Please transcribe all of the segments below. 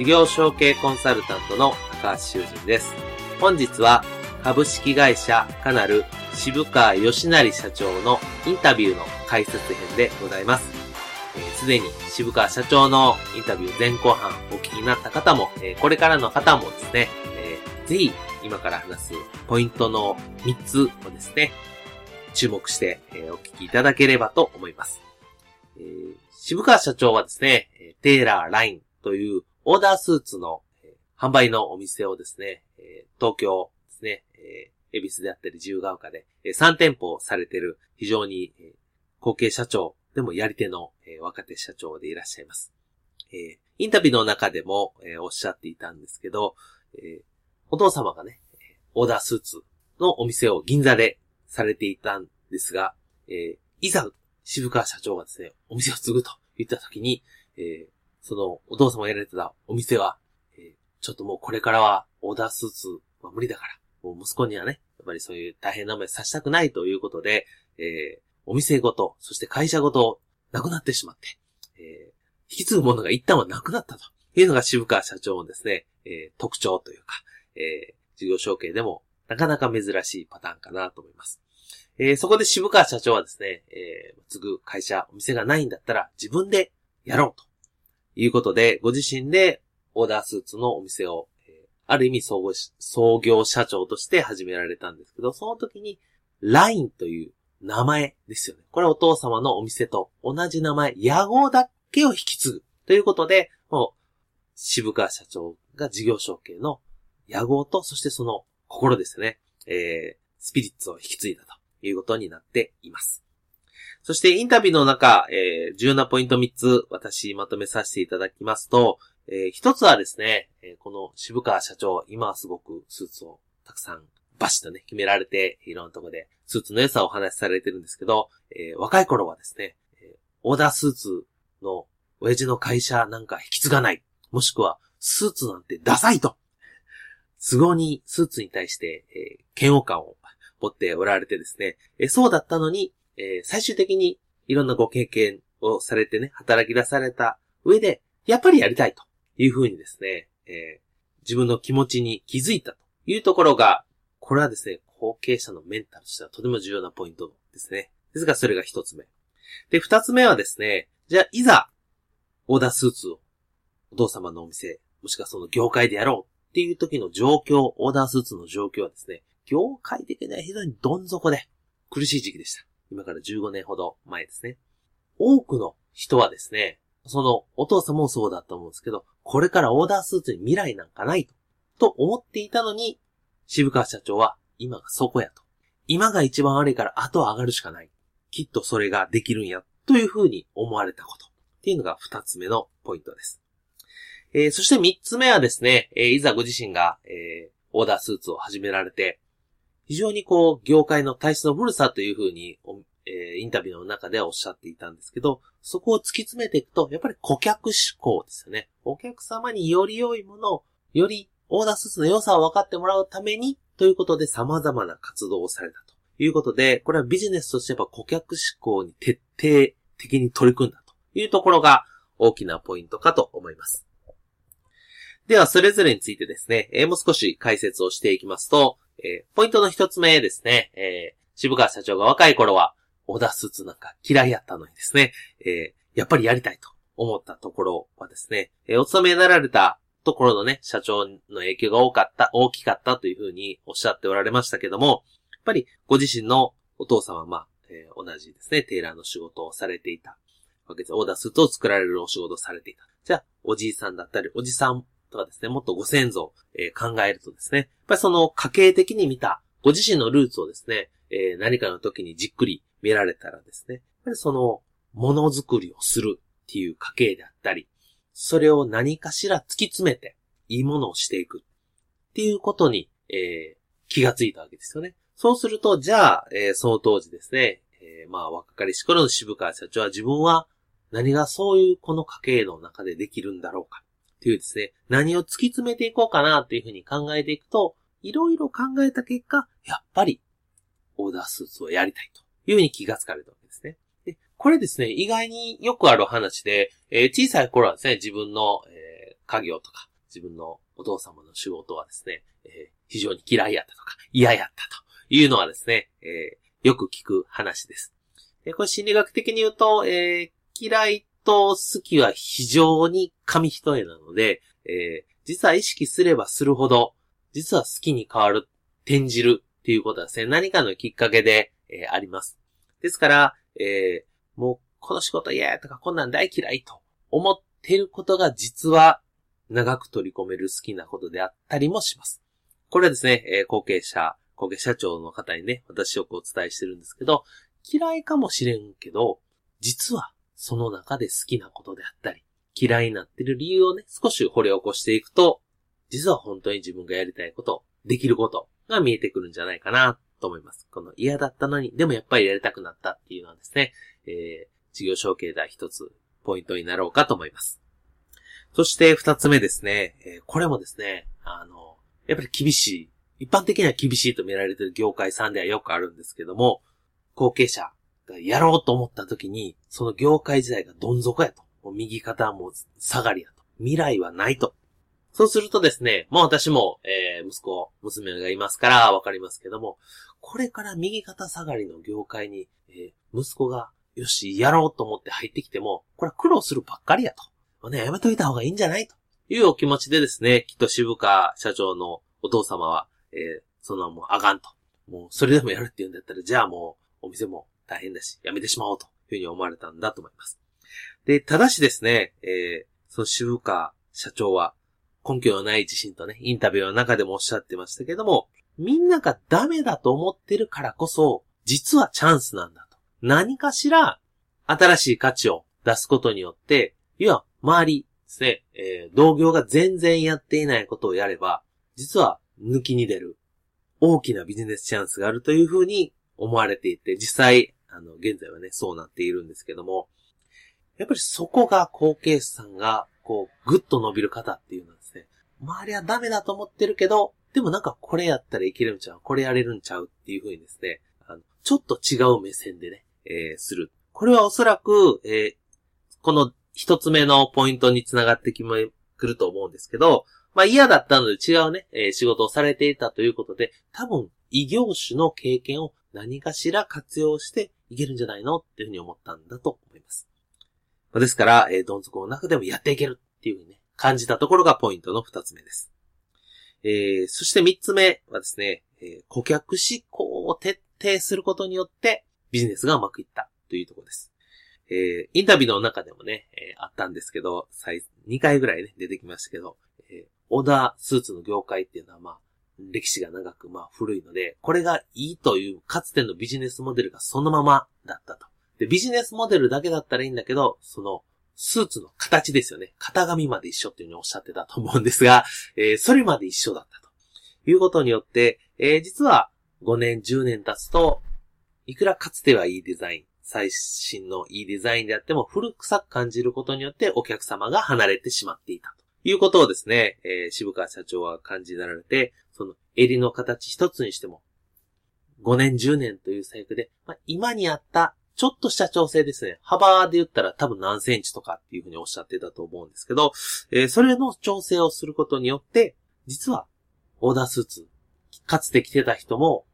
事業承継コンサルタントの高橋修人です。本日は株式会社カナル渋川義成社長のインタビューの解説編でございます。す、で、に渋川社長のインタビュー前後半お聞きになった方も、えー、これからの方もですね、えー、ぜひ今から話すポイントの3つをですね、注目して、え、お聞きいただければと思います。えー、渋川社長はですね、テーラーラインというオーダースーツの、えー、販売のお店をですね、えー、東京ですね、えー、恵比寿であったり自由が丘で、えー、3店舗されている非常に、えー、後継社長でもやり手の、えー、若手社長でいらっしゃいます。えー、インタビューの中でも、えー、おっしゃっていたんですけど、えー、お父様がね、オーダースーツのお店を銀座でされていたんですが、えー、いざ渋川社長がですね、お店を継ぐと言った時に、えー、その、お父様がやられてたお店は、えー、ちょっともうこれからはオーダースーツは無理だから、もう息子にはね、やっぱりそういう大変な思いさせたくないということで、えー、お店ごと、そして会社ごと、なくなってしまって、えー、引き継ぐものが一旦はなくなったというのが渋川社長のですね、えー、特徴というか、えー、事業承継でもなかなか珍しいパターンかなと思います。えー、そこで渋川社長はですね、えー、継ぐ会社、お店がないんだったら自分でやろうということで、ご自身でオーダースーツのお店を、えある意味創創業社長として始められたんですけど、その時に、ラインという名前ですよね。これはお父様のお店と同じ名前、屋号だけを引き継ぐ。ということで、もう、渋川社長が事業承継の屋号と、そしてその心ですね。えー、スピリッツを引き継いだということになっています。そしてインタビューの中、えー、重要なポイント3つ私まとめさせていただきますと、えー、1つはですね、えー、この渋川社長、今はすごくスーツをたくさんバシッとね、決められて、いろんなところでスーツの良さをお話しされてるんですけど、えー、若い頃はですね、えー、オーダースーツの親父の会社なんか引き継がない。もしくは、スーツなんてダサいと。都合にスーツに対して、えー、嫌悪感を持っておられてですね、えー、そうだったのに、えー、最終的にいろんなご経験をされてね、働き出された上で、やっぱりやりたいというふうにですね、えー、自分の気持ちに気づいたというところが、これはですね、後継者のメンタルとしてはとても重要なポイントですね。ですが、それが一つ目。で、二つ目はですね、じゃあ、いざ、オーダースーツを、お父様のお店、もしくはその業界でやろうっていう時の状況、オーダースーツの状況はですね、業界的には非常にどん底で苦しい時期でした。今から15年ほど前ですね。多くの人はですね、そのお父さんもそうだと思うんですけど、これからオーダースーツに未来なんかないと、と思っていたのに、渋川社長は今がそこやと。今が一番悪いから後は上がるしかない。きっとそれができるんや、というふうに思われたこと。っていうのが二つ目のポイントです。えー、そして三つ目はですね、えー、いざご自身が、えー、オーダースーツを始められて、非常にこう、業界の体質の古さというふうに、えー、インタビューの中ではおっしゃっていたんですけど、そこを突き詰めていくと、やっぱり顧客志向ですよね。お客様により良いものを、よりオーダースーツの良さを分かってもらうために、ということで様々な活動をされたということで、これはビジネスとしてやっぱ顧客志向に徹底的に取り組んだというところが大きなポイントかと思います。では、それぞれについてですね、え、もう少し解説をしていきますと、えー、ポイントの一つ目ですね、えー、渋川社長が若い頃は、オーダースーツなんか嫌いやったのにですね、えー、やっぱりやりたいと思ったところはですね、えー、お勤めになられたところのね、社長の影響が多かった、大きかったというふうにおっしゃっておられましたけども、やっぱりご自身のお父様は、まあ、えー、同じですね、テーラーの仕事をされていたわけです。オーダースーツを作られるお仕事をされていた。じゃあ、おじいさんだったり、おじさんとかですね、もっとご先祖、えー、考えるとですね、やっぱりその家系的に見た、ご自身のルーツをですね、えー、何かの時にじっくり見られたらですね、やっぱりその、ものづくりをするっていう家系であったり、それを何かしら突き詰めて、いいものをしていくっていうことに、えー、気がついたわけですよね。そうすると、じゃあ、えー、その当時ですね、えー、まあ、若かりし頃の渋川社長は自分は何がそういうこの家系の中でできるんだろうかっていうですね、何を突き詰めていこうかなっていうふうに考えていくと、いろいろ考えた結果、やっぱり、オーダースーツをやりたいというふうに気がつかれたわけですね。で、これですね、意外によくある話で、えー、小さい頃はですね、自分の、えー、家業とか、自分のお父様の仕事はですね、えー、非常に嫌いやったとか、嫌やったというのはですね、えー、よく聞く話です。で、これ心理学的に言うと、えー、嫌いと好きは非常に紙一重なので、えー、実は意識すればするほど、実は好きに変わる、転じるっていうことはですね、何かのきっかけで、えー、あります。ですから、えー、もうこの仕事嫌やとかこんなん大嫌いと思ってることが実は長く取り込める好きなことであったりもします。これはですね、えー、後継者、後継社長の方にね、私よくお伝えしてるんですけど、嫌いかもしれんけど、実はその中で好きなことであったり、嫌いになってる理由をね、少し掘り起こしていくと、実は本当に自分がやりたいこと、できることが見えてくるんじゃないかなと思います。この嫌だったのに、でもやっぱりやりたくなったっていうのはですね、えー、事業承継で一つポイントになろうかと思います。そして二つ目ですね、えー、これもですね、あの、やっぱり厳しい、一般的には厳しいと見られている業界さんではよくあるんですけども、後継者やろうと思った時に、その業界時代がどん底やと。もう右肩はもう下がりやと。未来はないと。そうするとですね、もう私も、えー、息子、娘がいますからわかりますけども、これから右肩下がりの業界に、えー、息子が、よし、やろうと思って入ってきても、これは苦労するばっかりやと。もうね、やめといた方がいいんじゃないというお気持ちでですね、きっと渋川社長のお父様は、えー、そのもうあがんと。もう、それでもやるって言うんだったら、じゃあもう、お店も大変だし、やめてしまおうというふうに思われたんだと思います。で、ただしですね、えー、その渋川社長は、根拠のない自信とね、インタビューの中でもおっしゃってましたけども、みんながダメだと思ってるからこそ、実はチャンスなんだと。何かしら、新しい価値を出すことによって、いや、周りですね、えー、同業が全然やっていないことをやれば、実は抜きに出る大きなビジネスチャンスがあるというふうに思われていて、実際、あの、現在はね、そうなっているんですけども、やっぱりそこが後継者さんが、こう、ぐっと伸びる方っていうのはですね、周りはダメだと思ってるけど、でもなんかこれやったらいけるんちゃうこれやれるんちゃうっていうふうにですね、あの、ちょっと違う目線でね、えー、する。これはおそらく、えー、この一つ目のポイントにつながってきま、くると思うんですけど、まあ嫌だったので違うね、えー、仕事をされていたということで、多分異業種の経験を何かしら活用していけるんじゃないの？っていうふうに思ったんだと思います。ですから、えー、どん底の中でもやっていけるっていうふうにね、感じたところがポイントの二つ目です。えー、そして三つ目はですね、えー、顧客思考を徹底することによってビジネスがうまくいったというところです。えー、インタビューの中でもね、えー、あったんですけど、2回ぐらいね、出てきましたけど、えー、オーダースーツの業界っていうのはまあ、歴史が長く、まあ古いので、これがいいというかつてのビジネスモデルがそのままだったと。で、ビジネスモデルだけだったらいいんだけど、その、スーツの形ですよね。型紙まで一緒っていうふうにおっしゃってたと思うんですが、えー、それまで一緒だったと。いうことによって、えー、実は5年、10年経つと、いくらかつてはいいデザイン、最新のいいデザインであっても古臭く感じることによってお客様が離れてしまっていたいうことをですね、えー、渋川社長は感じられて、その襟の形一つにしても、5年10年という細工で、まあ、今にあったちょっとした調整ですね。幅で言ったら多分何センチとかっていうふうにおっしゃってたと思うんですけど、えー、それの調整をすることによって、実は、オーダースーツ、かつて着てた人も、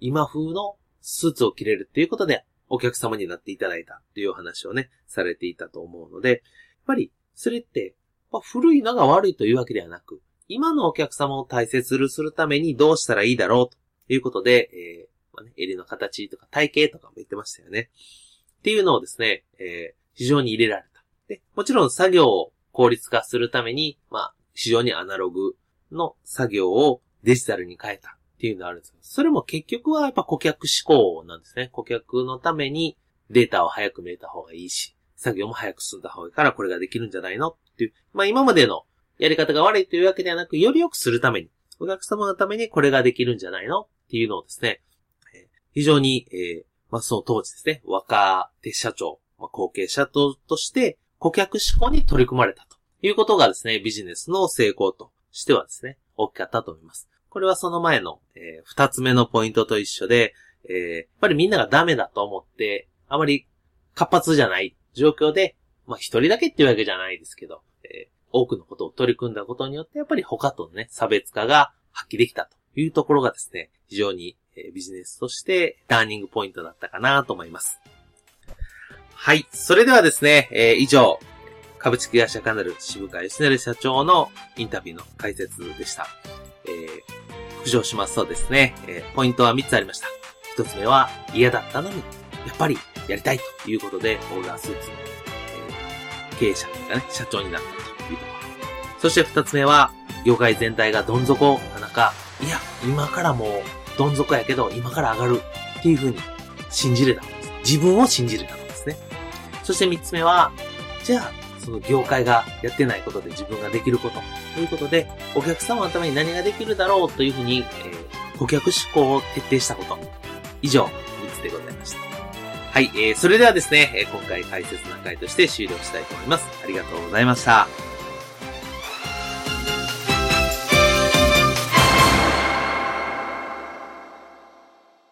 今風のスーツを着れるっていうことで、お客様になっていただいたっていう話をね、されていたと思うので、やっぱり、それって、まあ、古いのが悪いというわけではなく、今のお客様を大切にするためにどうしたらいいだろうということで、えー、まあね、襟の形とか体型とかも言ってましたよね。っていうのをですね、えー、非常に入れられた。で、もちろん作業を効率化するために、まあ、非常にアナログの作業をデジタルに変えたっていうのがあるんですけど、それも結局はやっぱ顧客志向なんですね。顧客のためにデータを早く見れた方がいいし、作業も早く進んだ方がいいからこれができるんじゃないの？っていう、まあ今までのやり方が悪いというわけではなく、より良くするために、お客様のためにこれができるんじゃないの？っていうのをですね、非常に、えー、まあその当時ですね、若手社長、まあ、後継者ととして顧客志向に取り組まれたということがですね、ビジネスの成功としてはですね、大きかったと思います。これはその前の、えー、二つ目のポイントと一緒で、えー、やっぱりみんながダメだと思って、あまり活発じゃない状況で、まあ一人だけっていうわけじゃないですけど、えー、多くのことを取り組んだことによって、やっぱり他とのね、差別化が発揮できたというところがですね、非常に、えビジネスとしてターニングポイントだったかなと思います。はい。それではですね、えー、以上、株式会社カナル渋川義成社長のインタビューの解説でした。えー、復唱しますとですね、えー、ポイントは3つありました。1つ目は嫌だったのに、やっぱりやりたいということで、オーダースーツの、えー、経営者がね、社長になったというところ。そして2つ目は、業界全体がどん底な中、いや、今からもうどん底やけど、今から上がるっていうふうに信じれたんです。自分を信じれたんですね。そして3つ目は、じゃあ、その業界がやってないことで自分ができること、ということで、お客様のために何ができるだろうというふうに、えー、顧客志向を徹底したこと。以上、3つでございました。はい、えー、それではですね、今回解説の回として終了したいと思います。ありがとうございました。